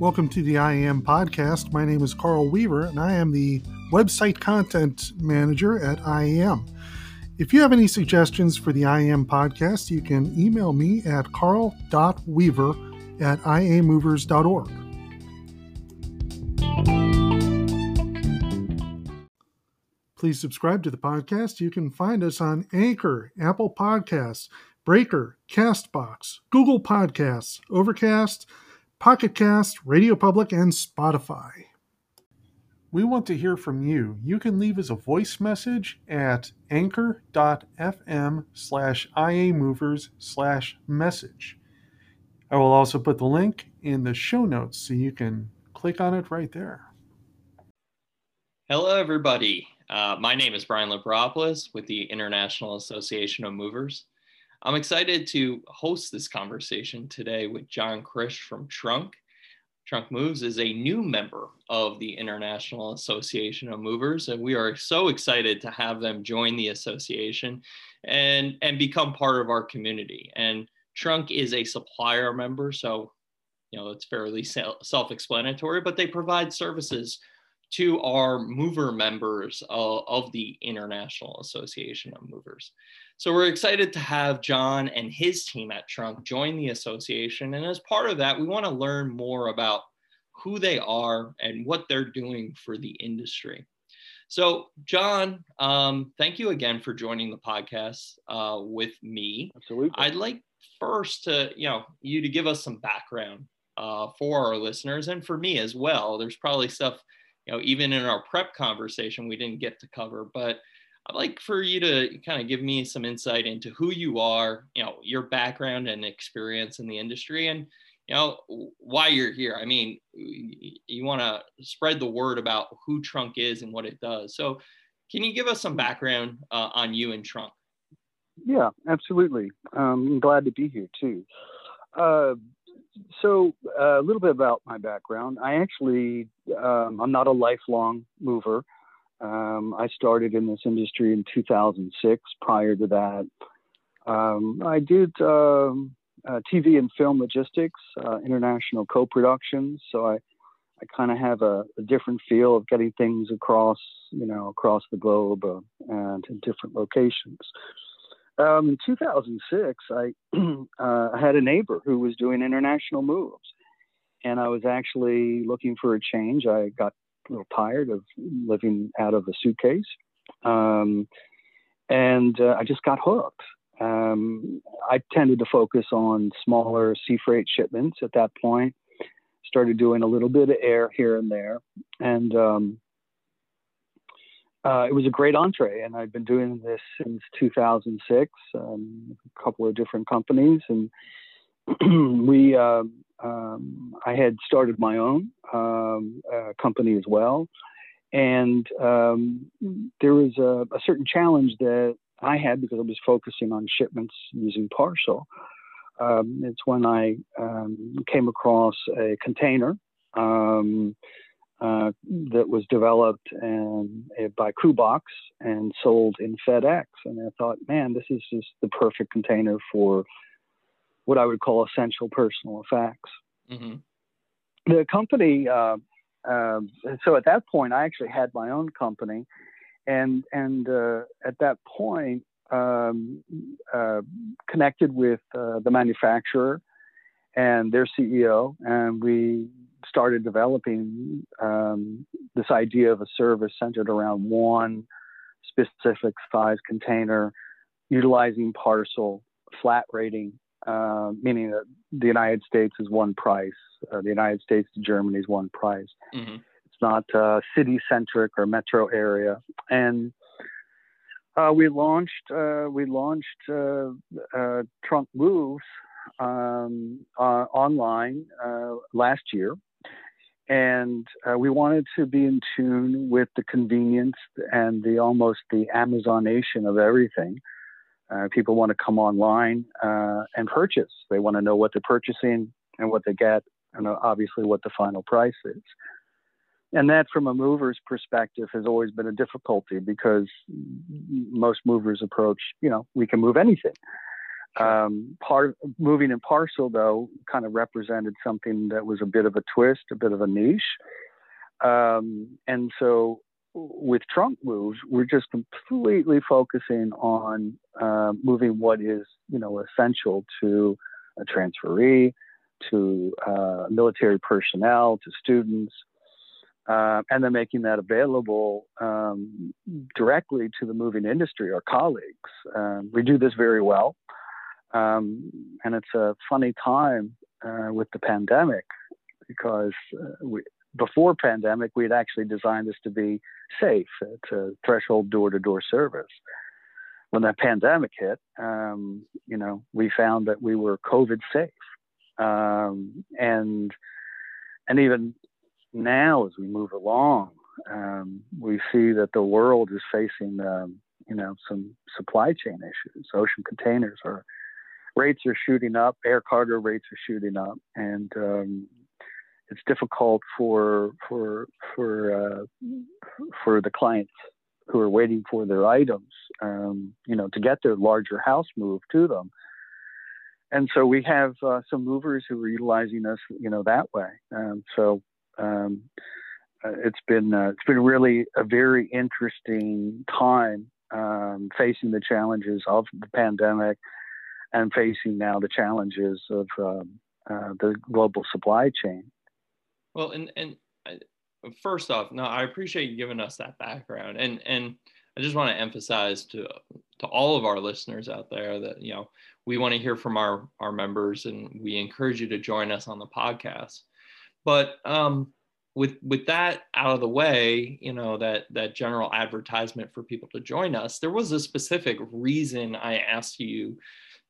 Welcome to the IAM podcast. My name is Carl Weaver, and I am the website content manager at IAM. If you have any suggestions for the IAM podcast, you can email me at carl.weaver at iamovers.org. Please subscribe to the podcast. You can find us on Anchor, Apple Podcasts, Breaker, Castbox, Google Podcasts, Overcast, Pocket Cast, Radio Public, and Spotify. We want to hear from you. You can leave us a voice message at anchor.fm slash iamovers slash message. I will also put the link in the show notes so you can click on it right there. Hello, everybody. Uh, my name is Brian Limperopoulos with the International Association of Movers. I'm excited to host this conversation today with John Krish from Trunk. Trunk Moves is a new member of the International Association of Movers, and we are so excited to have them join the association and, and become part of our community. And Trunk is a supplier member, so you know it's fairly self-explanatory, but they provide services to our mover members of, of the International Association of Movers. So we're excited to have John and his team at Trunk join the association. And as part of that, we want to learn more about who they are and what they're doing for the industry. So, John, um, thank you again for joining the podcast uh, with me. Absolutely. I'd like first to, you know, you to give us some background uh, for our listeners and for me as well. There's probably stuff you know, even in our prep conversation, we didn't get to cover, but I'd like for you to kind of give me some insight into who you are, you know, your background and experience in the industry and, you know, why you're here. I mean, you want to spread the word about who Trunk is and what it does. So can you give us some background uh, on you and Trunk? Yeah, absolutely. Um, I'm glad to be here too. Uh, so uh, a little bit about my background. I actually, um, I'm not a lifelong mover. Um, I started in this industry in 2006. Prior to that, um, I did um, uh, TV and film logistics, uh, international co-productions. So I, I kind of have a, a, different feel of getting things across, you know, across the globe uh, and in different locations. Um, in 2006, I, uh, had a neighbor who was doing international moves, and I was actually looking for a change. I got a little tired of living out of a suitcase, um, and uh, I just got hooked. Um, I tended to focus on smaller sea freight shipments at that point. Started doing a little bit of air here and there, and um, uh, it was a great entree, and I've been doing this since 2006. Um, a couple of different companies, and we uh, um, I had started my own um, uh, company as well, and um, there was a, a, certain challenge that I had because I was focusing on shipments using parcel. Um, it's when I um, came across a container uh, that was developed and, uh, by Crewbox and sold in FedEx. And I thought, man, this is just the perfect container for what I would call essential personal effects. Mm-hmm. The company, uh, uh, so at that point, I actually had my own company. And, and uh, at that point, um, uh, connected with the manufacturer and their CEO, and we started developing um, this idea of a service centered around one specific size container, utilizing parcel, flat rating, uh, meaning that the United States is one price, uh, the United States to Germany is one price. Mm-hmm. It's not uh, city centric or metro area. And uh, we launched uh, we launched uh, Trunk Moves um, online last year and uh, we wanted to be in tune with the convenience and the almost the Amazonation of everything. Uh, people want to come online uh, and purchase. They want to know what they're purchasing and what they get, and uh, obviously what the final price is. And that, from a mover's perspective, has always been a difficulty because most movers approach, you know, we can move anything. Um, part moving and parcel though kind of represented something that was a bit of a twist, a bit of a niche. Um, and so with trunk moves, we're just completely focusing on uh, moving what is, you know, essential to a transferee, to uh, military personnel, to students, uh, and then making that available um, directly to the moving industry, our colleagues. Um, we do this very well, um, and it's a funny time uh, with the pandemic because uh, we, before pandemic, we had actually designed this to be safe. It's a threshold door-to-door service. When that pandemic hit, um, you know, we found that we were COVID safe, um, and and even now, as we move along, um, we see that the world is facing, um, you know, some supply chain issues. Ocean containers are rates are shooting up, air cargo rates are shooting up, and um, it's difficult for for for uh, for the clients who are waiting for their items, um, you know, to get their larger house moved to them. And so we have uh, some movers who are utilizing us, you know, that way. Um, so um, uh, it's been uh, it's been really a very interesting time um, facing the challenges of the pandemic and facing now the challenges of um, uh, the global supply chain. Well, and and first off, no, I appreciate you giving us that background, and and I just want to emphasize to to all of our listeners out there that you know we want to hear from our our members, and we encourage you to join us on the podcast. But um, with with that out of the way, you know that that general advertisement for people to join us, there was a specific reason I asked you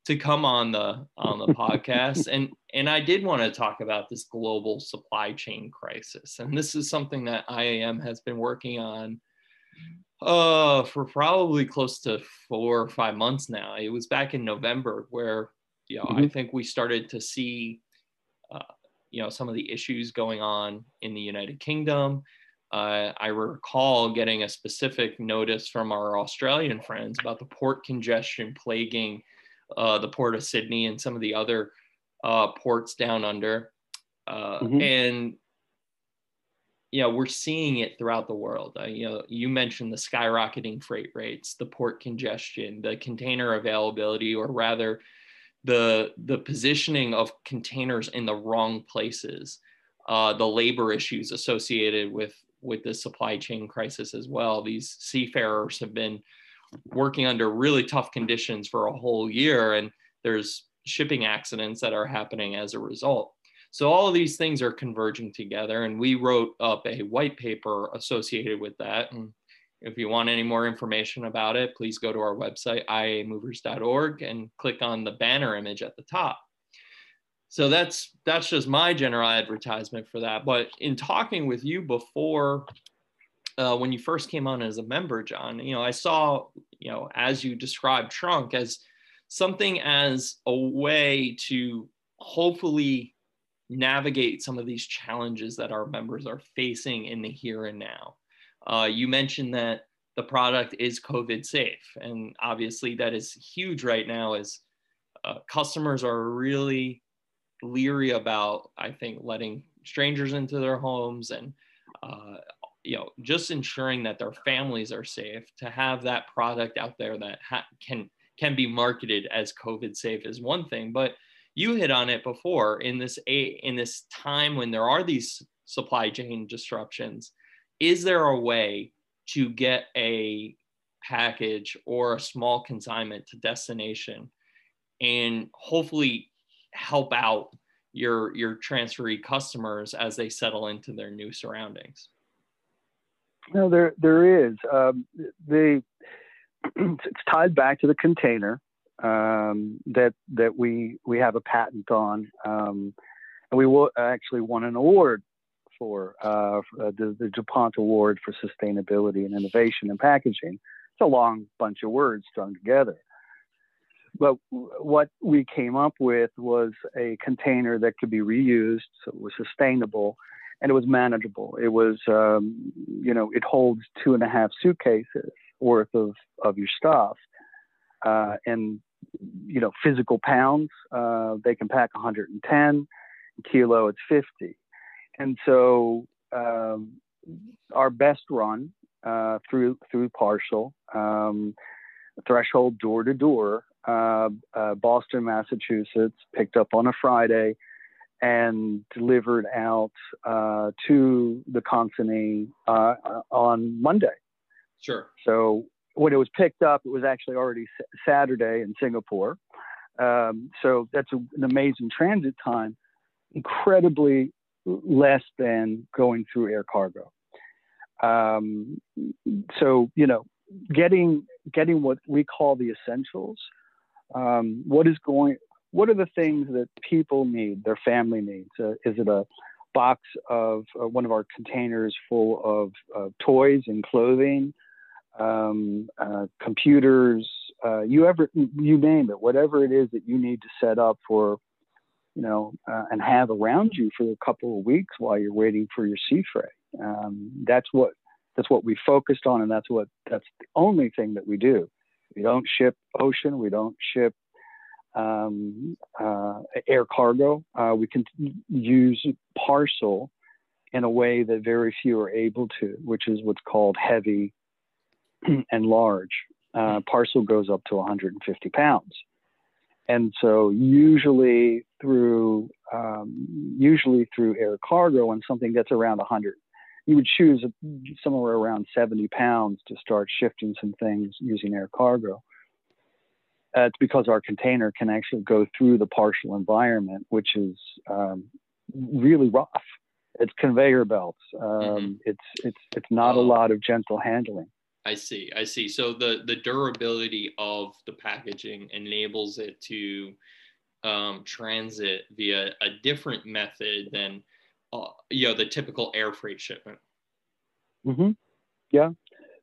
to come on the on the podcast. And and I did want to talk about this global supply chain crisis. And this is something that IAM has been working on uh for probably close to 4 or 5 months now. It was back in November where you know mm-hmm. I think we started to see uh, you know some of the issues going on in the United Kingdom. Uh, I recall getting a specific notice from our Australian friends about the port congestion plaguing uh, the port of Sydney and some of the other uh, ports down under. Uh, mm-hmm. And you know we're seeing it throughout the world. Uh, you know, you mentioned the skyrocketing freight rates, the port congestion, the container availability, or rather, the the positioning of containers in the wrong places, uh, the labor issues associated with with the supply chain crisis as well. These seafarers have been working under really tough conditions for a whole year and there's shipping accidents that are happening as a result. So all of these things are converging together and we wrote up a white paper associated with that. And if you want any more information about it, please go to our website, iamovers.org and click on the banner image at the top. So that's that's just my general advertisement for that. But in talking with you before uh, when you first came on as a member, John, you know, I saw, you know, as you described Trunk as something as a way to hopefully navigate some of these challenges that our members are facing in the here and now. Uh, you mentioned that the product is COVID safe, and obviously that is huge right now as uh, customers are really leery about, I think, letting strangers into their homes and uh, you know just ensuring that their families are safe to have that product out there that ha- can can be marketed as covid safe is one thing but you hit on it before in this a in this time when there are these supply chain disruptions is there a way to get a package or a small consignment to destination and hopefully help out your your transferee customers as they settle into their new surroundings no, there there is. Um, the it's tied back to the container um, that that we we have a patent on, um, and we will actually won an award for uh, the, the DuPont Award for Sustainability and Innovation in Packaging. It's a long bunch of words strung together. But what we came up with was a container that could be reused, so it was sustainable, and it was manageable. It was, um, you know, it holds two and a half suitcases worth of, of your stuff. Uh, and you know, physical pounds. Uh, they can pack 110 kilo. It's 50, and so um, our best run uh, through through parcel um, threshold door to door, uh, uh, Boston, Massachusetts, picked up on a Friday and delivered out uh, to the consignee uh, on Monday. Sure. So when it was picked up, it was actually already Saturday in Singapore. Um, so that's a, an amazing transit time, incredibly less than going through air cargo. Um, so you know, getting getting what we call the essentials. Um, what is going? What are the things that people need? Their family needs. Uh, is it a box of uh, one of our containers full of uh, toys and clothing, um, uh, computers? Uh, you ever you name it, whatever it is that you need to set up for, you know, uh, and have around you for a couple of weeks while you're waiting for your sea freight. Um, that's what that's what we focused on, and that's what that's the only thing that we do. We don't ship ocean. We don't ship um, uh, air cargo. Uh, we can use parcel in a way that very few are able to, which is what's called heavy and large. Uh, parcel goes up to 150 pounds, and so usually through um, usually through air cargo, when something gets around 100 you would choose somewhere around 70 pounds to start shifting some things using air cargo. Uh, it's because our container can actually go through the parcel environment, which is um, really rough. It's conveyor belts. Um, mm-hmm. It's it's it's not oh. a lot of gentle handling. I see. I see. So the the durability of the packaging enables it to um, transit via a different method than uh, you know the typical air freight shipment. Mm-hmm. Yeah,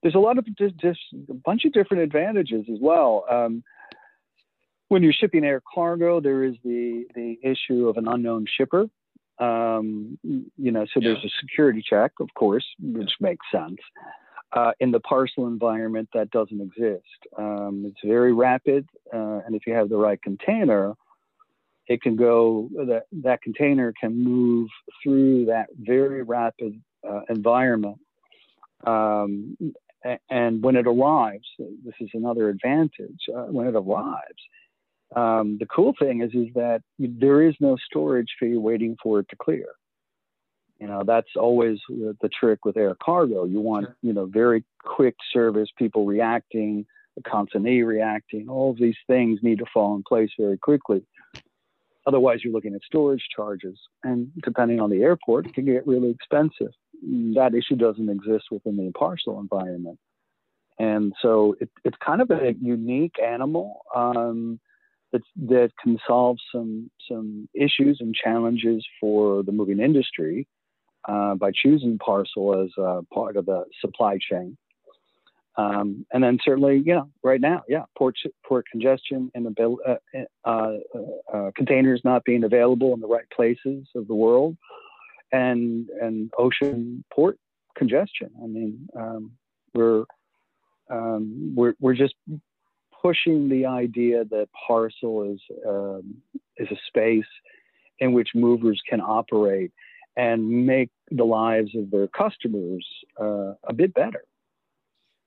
there's a lot of just, just a bunch of different advantages as well. Um, when you're shipping air cargo, there is the the issue of an unknown shipper. Um, you know, so there's a security check, of course, which yeah. makes sense. Uh, in the parcel environment, that doesn't exist. Um, it's very rapid, uh, and if you have the right container, it can go that that container can move through that very rapid uh, environment um, and when it arrives this is another advantage uh, when it arrives um, the cool thing is is that there is no storage fee waiting for it to clear. You know that's always the trick with air cargo. You want sure. you know very quick service people reacting the consignee reacting all of these things need to fall in place very quickly. Otherwise, you're looking at storage charges, and depending on the airport, it can get really expensive. That issue doesn't exist within the parcel environment, and so it, it's kind of a unique animal. Um, that can solve some some issues and challenges for the moving industry uh, by choosing parcel as a part of the supply chain. Um, and then certainly, you know, right now, yeah, port port congestion and the uh, uh, uh, uh, containers not being available in the right places of the world, and and ocean port congestion. I mean, um, we're um, we're we're just pushing the idea that parcel is um, is a space in which movers can operate and make the lives of their customers uh, a bit better.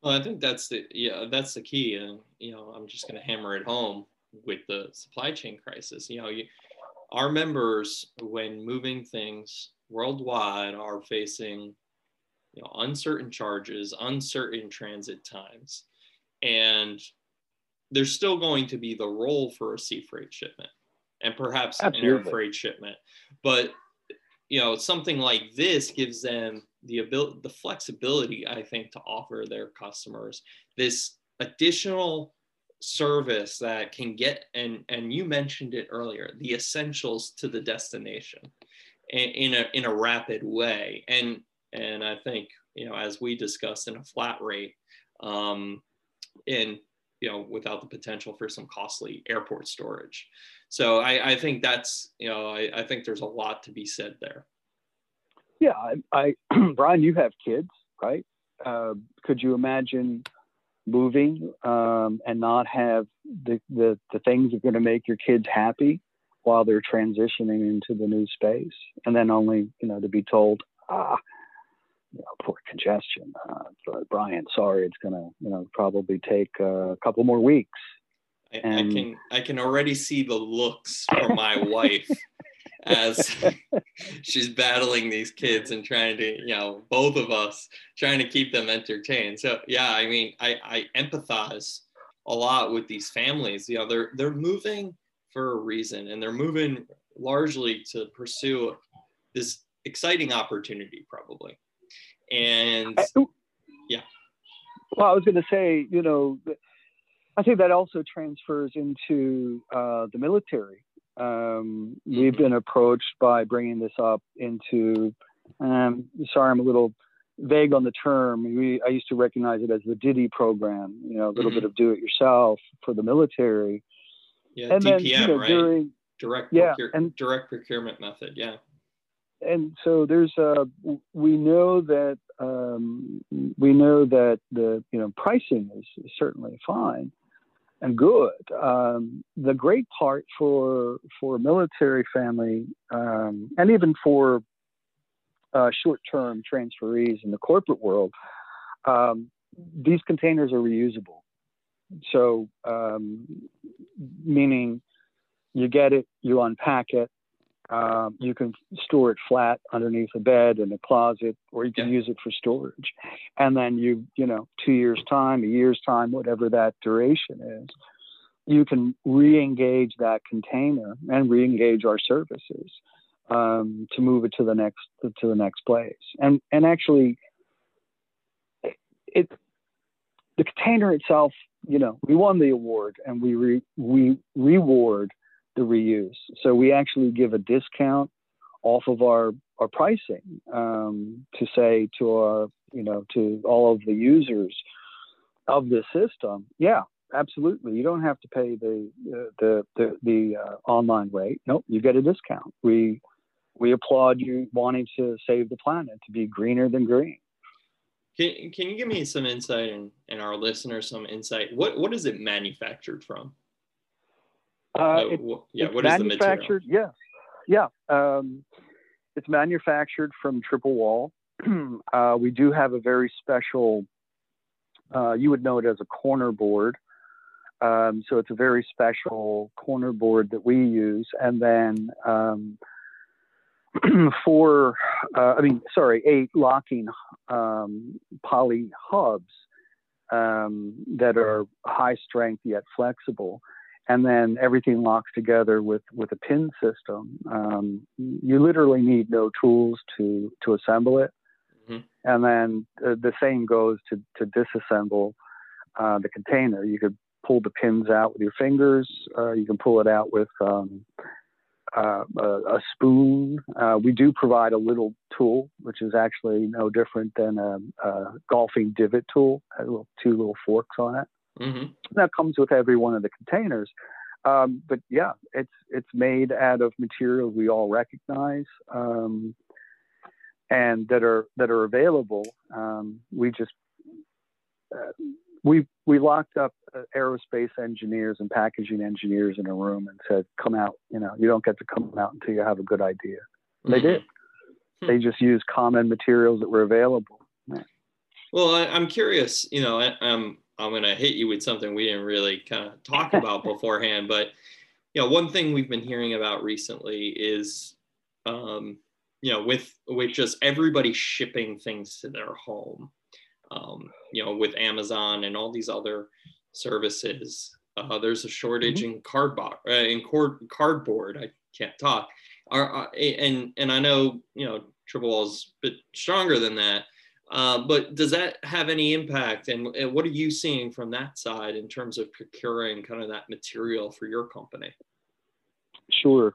Well, I think that's the yeah that's the key, and you know I'm just going to hammer it home with the supply chain crisis. You know, you, our members when moving things worldwide are facing you know uncertain charges, uncertain transit times, and there's still going to be the role for a sea freight shipment and perhaps Absolutely. an air freight shipment, but you know something like this gives them the ability, the flexibility, I think, to offer their customers this additional service that can get and and you mentioned it earlier the essentials to the destination in, in a in a rapid way and and I think you know as we discussed in a flat rate um, in you know without the potential for some costly airport storage so I, I think that's you know I, I think there's a lot to be said there yeah, I, I Brian, you have kids, right? Uh, could you imagine moving um, and not have the, the, the things that are going to make your kids happy while they're transitioning into the new space. And then only, you know, to be told, ah, you know, poor congestion. Uh, Brian, sorry, it's going to, you know, probably take uh, a couple more weeks. I, and... I can I can already see the looks from my wife as she's battling these kids and trying to, you know, both of us trying to keep them entertained. So yeah, I mean, I, I empathize a lot with these families. You know, they're they're moving for a reason and they're moving largely to pursue this exciting opportunity probably. And yeah. Well, I was going to say, you know, I think that also transfers into uh, the military um, we've been approached by bringing this up into. Um, sorry, I'm a little vague on the term. We, I used to recognize it as the DITY program. You know, a little mm-hmm. bit of do it yourself for the military. Yeah, and DPM, then, you know, right? During, direct yeah, procure, and direct procurement method. Yeah. And so there's a we know that um, we know that the you know pricing is, certainly fine and good. Um, the great part for for military family um, and even for uh, short-term transferees in the corporate world, um, these containers are reusable. So, um, meaning you get it, you unpack it, um, you can store it flat underneath a bed in a closet, or you can yeah. use it for storage. And then you, you know, two years time, a year's time, whatever that duration is, you can re-engage that container and re-engage our services um, to move it to the next to the next place. And and actually, it the container itself, you know, we won the award and we re, we reward the reuse. So we actually give a discount off of our our pricing um, to say to our you know to all of the users of the system, yeah, absolutely. You don't have to pay the the the, the uh, online rate. Nope, you get a discount. We we applaud you wanting to save the planet to be greener than green. Can, can you give me some insight and, and our listeners some insight? What what is it manufactured from? Uh, it, yeah, what is the material? Yeah, yeah. Um, it's manufactured from triple wall. uh, we do have a very special. Uh, you would know it as a corner board. Um, so it's a very special corner board that we use. And then um, four, uh, I mean, sorry, eight locking um, poly hubs um, that are high strength yet flexible and then everything locks together with with a pin system. Um, you literally need no tools to to assemble it, mm-hmm. and then uh, the same goes to to disassemble uh, the container. You could pull the pins out with your fingers. Uh, you can pull it out with um, uh, a, a, spoon. Uh, we do provide a little tool, which is actually no different than a, a golfing divot tool. Has little, two little forks on it. Mm-hmm. That comes with every one of the containers. Um, but yeah, it's it's made out of materials we all recognize um, and that are that are available. Um, we just uh, we we locked up uh, aerospace engineers and packaging engineers in a room and said, "Come out. You know, you don't get to come out until you have a good idea." Mm-hmm. They did. Hmm. They just used common materials that were available. Well, I, am curious. You know, I, I'm I'm going to hit you with something we didn't really kind of talk about beforehand, but you know, one thing we've been hearing about recently is, um, you know, with with just everybody shipping things to their home um, you know, with Amazon and all these other services. Uh, there's a shortage mm-hmm. in cardboard, uh, in cord, cardboard. I can't talk. Are, and and I know you know Triple Wall's a bit stronger than that. Uh, but does that have any impact? And, and, what are you seeing from that side in terms of procuring kind of that material for your company? Sure.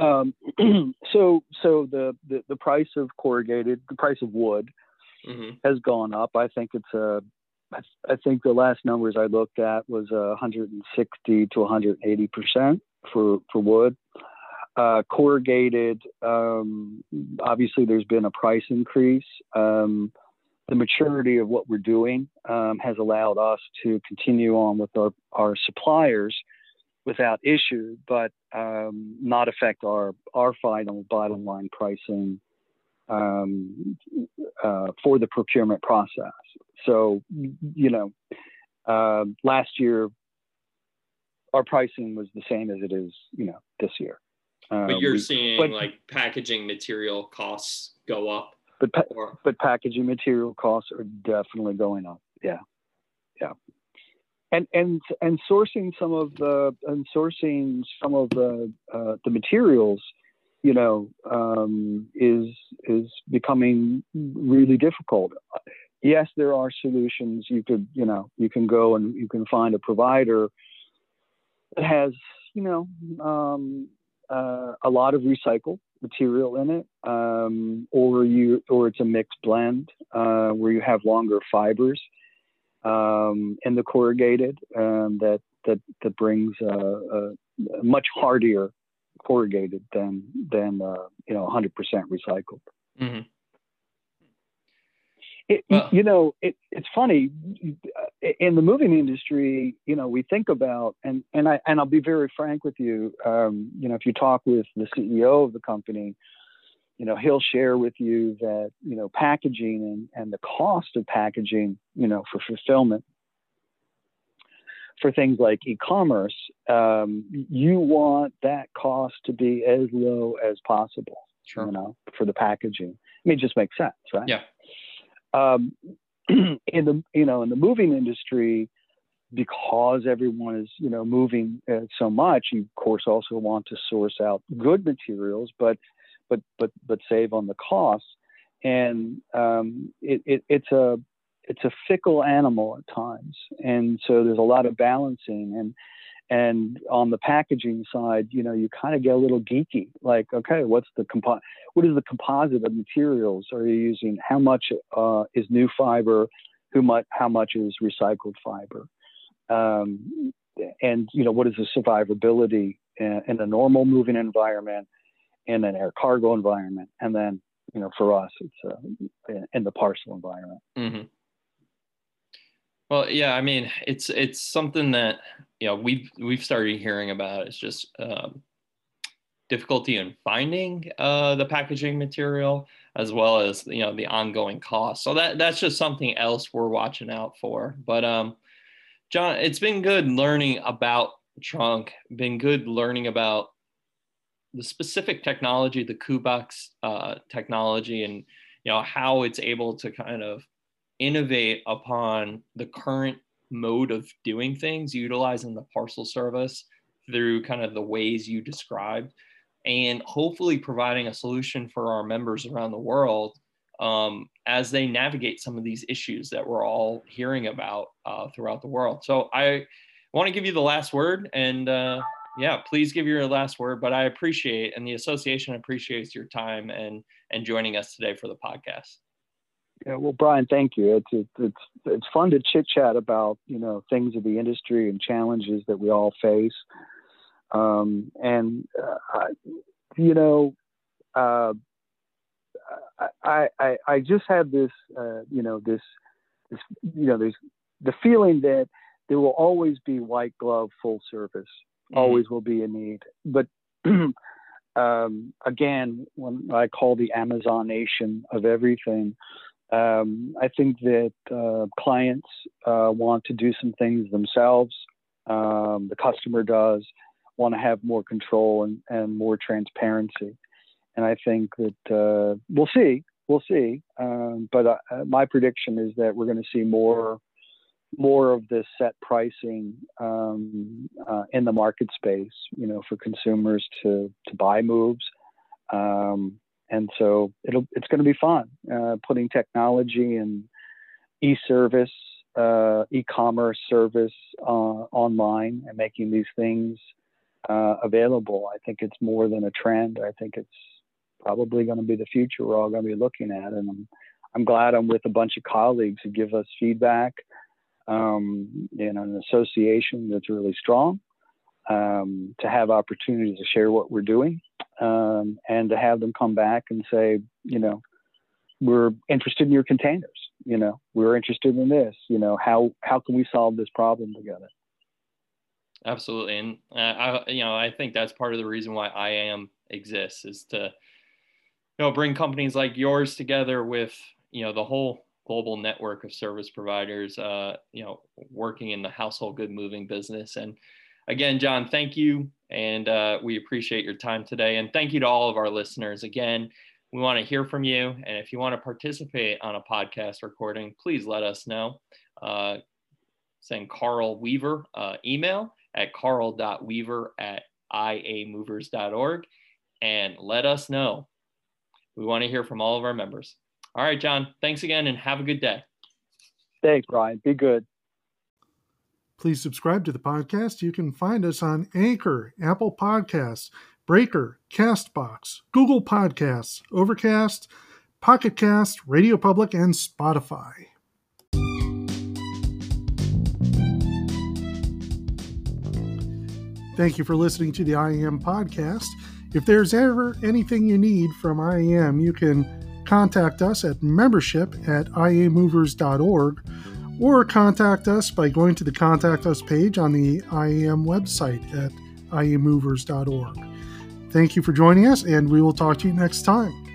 Um, so so the, the, the price of corrugated, the price of wood, mm-hmm. has gone up. I think it's a I think the last numbers I looked at was 160 to 180 percent for for wood. Uh, corrugated, um, obviously, there's been a price increase. Um, the maturity of what we're doing um, has allowed us to continue on with our, our suppliers without issue, but um, not affect our, our final bottom line pricing um, uh, for the procurement process. So, you know, uh, last year, our pricing was the same as it is, you know, this year. But uh, you're we, seeing but, like packaging material costs go up but pa- but packaging material costs are definitely going up. Yeah, yeah, and and and sourcing some of the and sourcing some of the uh, the materials, you know, um, is is becoming really difficult. Yes, there are solutions. You could you know you can go and you can find a provider that has you know um, uh, a lot of recycled material in it, um, or you or it's a mixed blend uh, where you have longer fibers um, in the corrugated um, that that that brings a, much hardier corrugated than than uh, you know 100% recycled. Mm-hmm. It, well, you know, it, it's funny in the moving industry. You know, we think about and and I and I'll be very frank with you. Um, you know, if you talk with the CEO of the company, you know, he'll share with you that you know packaging and and the cost of packaging, you know, for fulfillment for things like e-commerce, um, you want that cost to be as low as possible. Sure. You know, for the packaging. I mean, it just makes sense, right? Yeah um, in the you know in the moving industry because everyone is you know moving uh, so much you of course also want to source out good materials but but but but save on the costs. And um, it, it, it's a it's a fickle animal at times. And so there's a lot of balancing. And and on the packaging side, you know, you kind of get a little geeky. Like, okay, what's the compo- What is the composite of materials are you using? How much uh, is new fiber? Who? How much is recycled fiber? Um, and you know, what is the survivability in, in, a normal moving environment, in an air cargo environment, and then you know, for us, it's uh, in the parcel environment. Mm-hmm. Well, yeah, I mean, it's it's something that you know we've we've started hearing about. It's just um, difficulty in finding uh, the packaging material, as well as you know the ongoing cost. So that that's just something else we're watching out for. But um, John, it's been good learning about Trunk. Been good learning about the specific technology, the KUBOX uh, technology, and you know how it's able to kind of innovate upon the current mode of doing things, utilizing the parcel service through kind of the ways you described, and hopefully providing a solution for our members around the world um, as they navigate some of these issues that we're all hearing about uh, throughout the world. So I want to give you the last word and uh, yeah, please give your last word, but I appreciate and the association appreciates your time and and joining us today for the podcast. Yeah, well, Brian, thank you. It's it's it's fun to chit chat about you know things of the industry and challenges that we all face. Um, and uh, you know, uh, I, I I just had this uh, you know this this you know there's the feeling that there will always be white glove full service, mm-hmm. always will be a need, but. um, again, when I call the Amazonation of everything, um, I think that uh, clients uh, want to do some things themselves. Um, the customer does want to have more control and, and more transparency. And I think that uh, we'll see, we'll see. Um, but uh, my prediction is that we're going to see more, more of this set pricing um, uh, in the market space. You know, for consumers to to buy moves. Um, and so it'll it's going to be fun uh, putting technology and e-service uh, e-commerce service uh, online and making these things uh, available. I think it's more than a trend. I think it's probably going to be the future we're all going to be looking at. And i'm, I'm glad i'm with a bunch of colleagues who give us feedback um, in an association that's really strong um, to have opportunities to share what we're doing um, and to have them come back and say, you know, we're interested in your containers. you know, we're interested in this. You know, how how can we solve this problem together? Absolutely, and uh, I, you know, I think that's part of the reason why IAM exists is to, you know, bring companies like yours together with, you know, the whole global network of service providers, uh, you know, working in the household good moving business. And again, John, thank you, and uh, we appreciate your time today. And thank you to all of our listeners. Again, we want to hear from you, and if you want to participate on a podcast recording, please let us know. Uh, send Carl Weaver uh, email at carl.weaver at iamovers.org and let us know. We want to hear from all of our members. All right, John, thanks again and have a good day. Thanks, Brian. Be good. Please subscribe to the podcast. You can find us on Anchor, Apple Podcasts, Breaker, Castbox, Google Podcasts, Overcast, Pocket Cast, Radio Public, and Spotify. Thank you for listening to the IAM podcast. If there's ever anything you need from IAM, you can contact us at membership at iamovers.org or contact us by going to the Contact Us page on the IAM website at iamovers.org. Thank you for joining us, and we will talk to you next time.